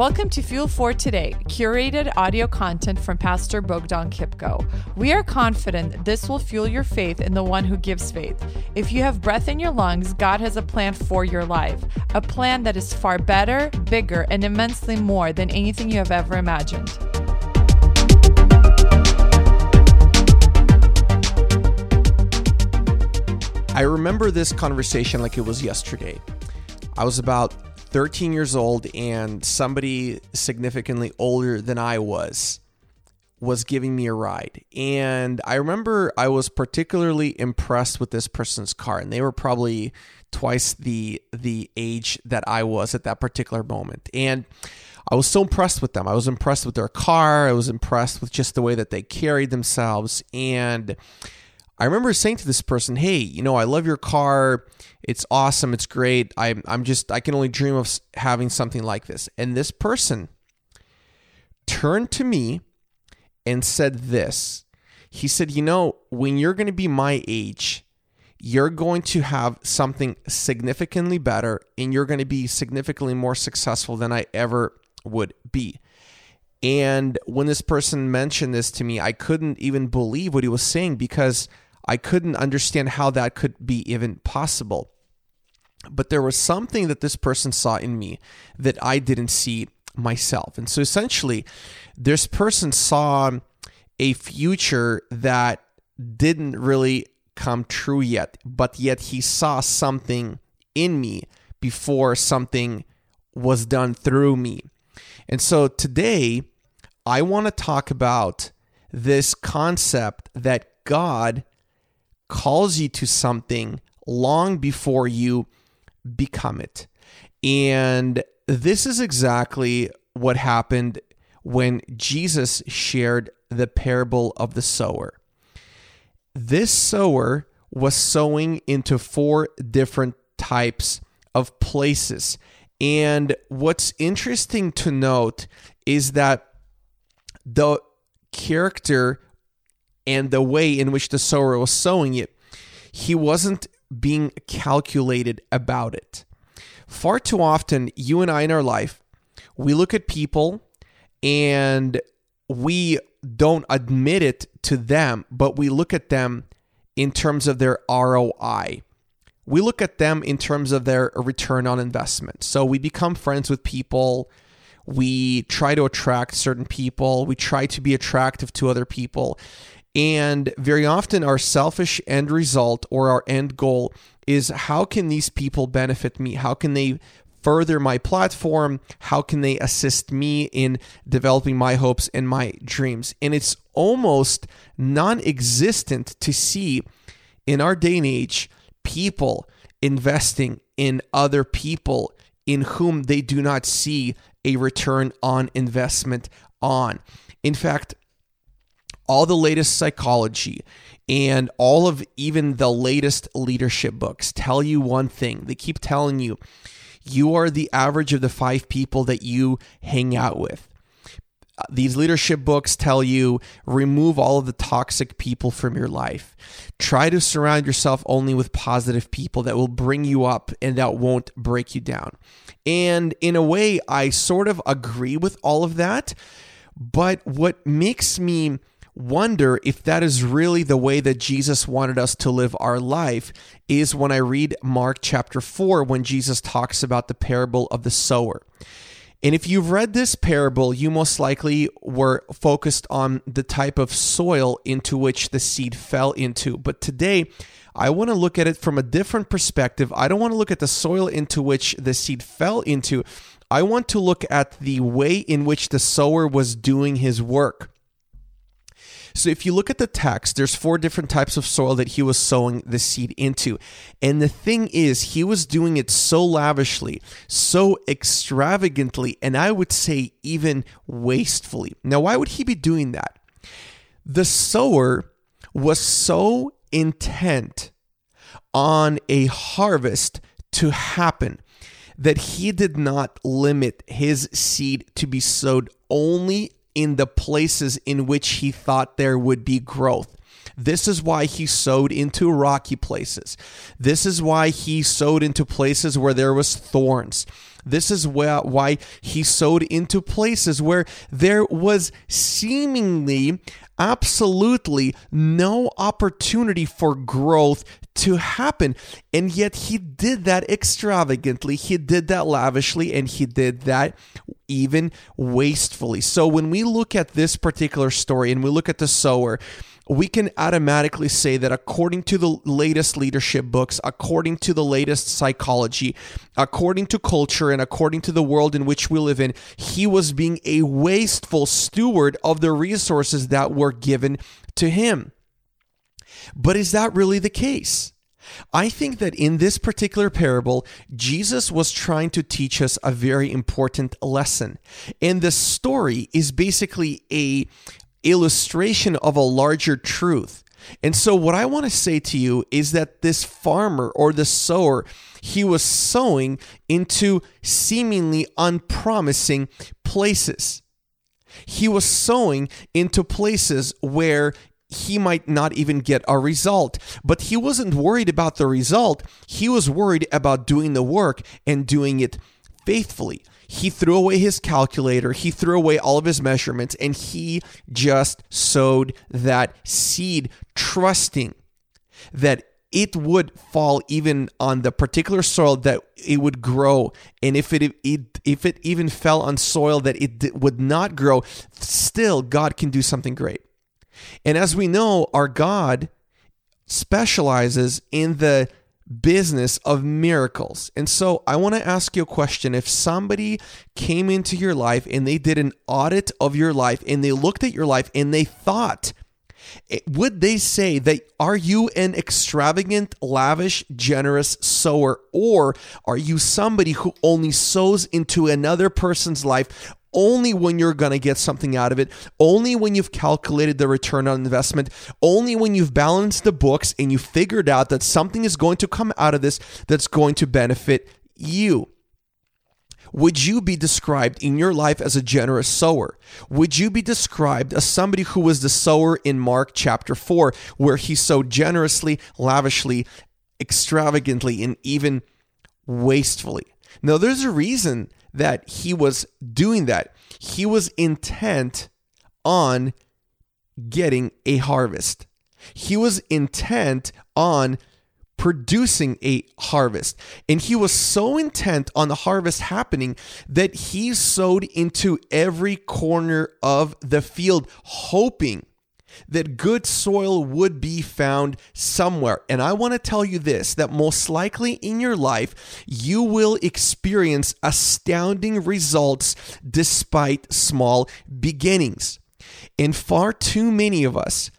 Welcome to Fuel for Today, curated audio content from Pastor Bogdan Kipko. We are confident this will fuel your faith in the one who gives faith. If you have breath in your lungs, God has a plan for your life, a plan that is far better, bigger, and immensely more than anything you have ever imagined. I remember this conversation like it was yesterday. I was about 13 years old and somebody significantly older than I was was giving me a ride. And I remember I was particularly impressed with this person's car and they were probably twice the the age that I was at that particular moment. And I was so impressed with them. I was impressed with their car. I was impressed with just the way that they carried themselves and I remember saying to this person, "Hey, you know, I love your car. It's awesome. It's great. I'm I'm just I can only dream of having something like this." And this person turned to me and said this. He said, "You know, when you're going to be my age, you're going to have something significantly better and you're going to be significantly more successful than I ever would be." And when this person mentioned this to me, I couldn't even believe what he was saying because I couldn't understand how that could be even possible. But there was something that this person saw in me that I didn't see myself. And so essentially, this person saw a future that didn't really come true yet, but yet he saw something in me before something was done through me. And so today, I want to talk about this concept that God calls you to something long before you become it. And this is exactly what happened when Jesus shared the parable of the sower. This sower was sowing into four different types of places. And what's interesting to note is that the character and the way in which the sower was sowing it, he wasn't being calculated about it. Far too often, you and I in our life, we look at people and we don't admit it to them, but we look at them in terms of their ROI. We look at them in terms of their return on investment. So we become friends with people. We try to attract certain people. We try to be attractive to other people. And very often, our selfish end result or our end goal is how can these people benefit me? How can they further my platform? How can they assist me in developing my hopes and my dreams? And it's almost non existent to see in our day and age people investing in other people in whom they do not see a return on investment on. In fact, all the latest psychology and all of even the latest leadership books tell you one thing. They keep telling you you are the average of the five people that you hang out with. These leadership books tell you remove all of the toxic people from your life. Try to surround yourself only with positive people that will bring you up and that won't break you down. And in a way, I sort of agree with all of that. But what makes me wonder if that is really the way that Jesus wanted us to live our life is when I read Mark chapter 4 when Jesus talks about the parable of the sower. And if you've read this parable, you most likely were focused on the type of soil into which the seed fell into. But today, I want to look at it from a different perspective. I don't want to look at the soil into which the seed fell into. I want to look at the way in which the sower was doing his work. So if you look at the text, there's four different types of soil that he was sowing the seed into. And the thing is, he was doing it so lavishly, so extravagantly, and I would say even wastefully. Now, why would he be doing that? The sower was so intent on a harvest to happen that he did not limit his seed to be sowed only in the places in which he thought there would be growth. This is why he sowed into rocky places. This is why he sowed into places where there was thorns. This is why he sowed into places where there was seemingly absolutely no opportunity for growth to happen. And yet he did that extravagantly, he did that lavishly, and he did that even wastefully. So when we look at this particular story and we look at the sower, we can automatically say that according to the latest leadership books, according to the latest psychology, according to culture, and according to the world in which we live in, he was being a wasteful steward of the resources that were given to him. But is that really the case? I think that in this particular parable, Jesus was trying to teach us a very important lesson. And the story is basically a illustration of a larger truth. And so, what I want to say to you is that this farmer or the sower, he was sowing into seemingly unpromising places. He was sowing into places where he might not even get a result. But he wasn't worried about the result. He was worried about doing the work and doing it faithfully. He threw away his calculator, he threw away all of his measurements, and he just sowed that seed, trusting that it would fall even on the particular soil that it would grow and if it, it if it even fell on soil that it would not grow still god can do something great and as we know our god specializes in the business of miracles. And so I want to ask you a question. If somebody came into your life and they did an audit of your life and they looked at your life and they thought, would they say that are you an extravagant, lavish, generous sower, or are you somebody who only sows into another person's life only when you're going to get something out of it, only when you've calculated the return on investment, only when you've balanced the books and you figured out that something is going to come out of this that's going to benefit you. Would you be described in your life as a generous sower? Would you be described as somebody who was the sower in Mark chapter 4, where he sowed generously, lavishly, extravagantly, and even wastefully? Now, there's a reason that he was doing that. He was intent on getting a harvest. He was intent on producing a harvest. And he was so intent on the harvest happening that he sowed into every corner of the field, hoping that good soil would be found somewhere. And I want to tell you this that most likely in your life, you will experience astounding results despite small beginnings. And far too many of us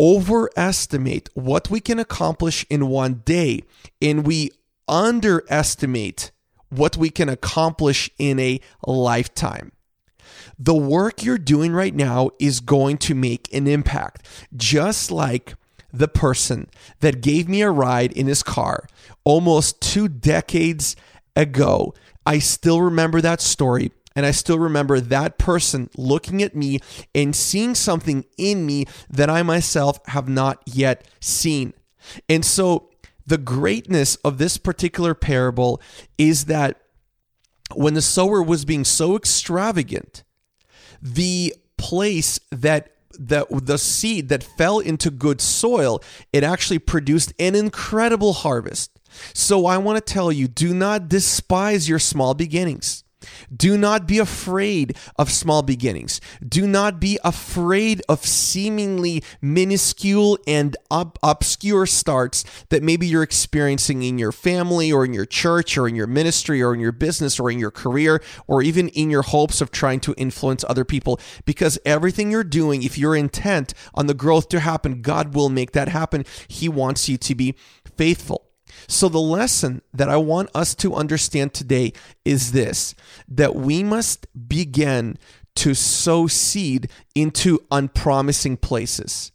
overestimate what we can accomplish in one day, and we underestimate what we can accomplish in a lifetime the work you're doing right now is going to make an impact. Just like the person that gave me a ride in his car almost two decades ago. I still remember that story. And I still remember that person looking at me and seeing something in me that I myself have not yet seen. And so, the greatness of this particular parable is that when the sower was being so extravagant, the place that the, the seed that fell into good soil, it actually produced an incredible harvest. So I want to tell you do not despise your small beginnings. Do not be afraid of small beginnings. Do not be afraid of seemingly minuscule and ob- obscure starts that maybe you're experiencing in your family or in your church or in your ministry or in your business or in your career or even in your hopes of trying to influence other people. Because everything you're doing, if you're intent on the growth to happen, God will make that happen. He wants you to be faithful. So, the lesson that I want us to understand today is this that we must begin to sow seed into unpromising places.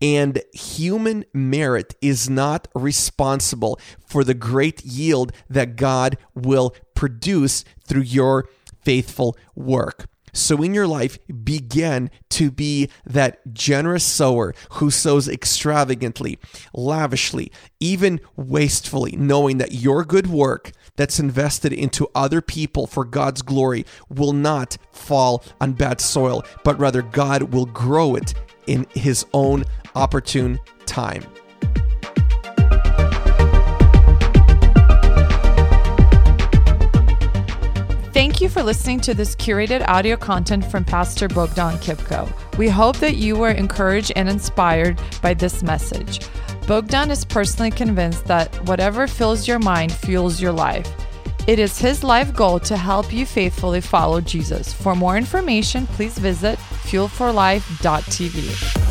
And human merit is not responsible for the great yield that God will produce through your faithful work. So in your life, begin to be that generous sower who sows extravagantly, lavishly, even wastefully, knowing that your good work that's invested into other people for God's glory will not fall on bad soil, but rather God will grow it in his own opportune time. Thank you for listening to this curated audio content from Pastor Bogdan Kipko. We hope that you were encouraged and inspired by this message. Bogdan is personally convinced that whatever fills your mind fuels your life. It is his life goal to help you faithfully follow Jesus. For more information, please visit fuelforlife.tv.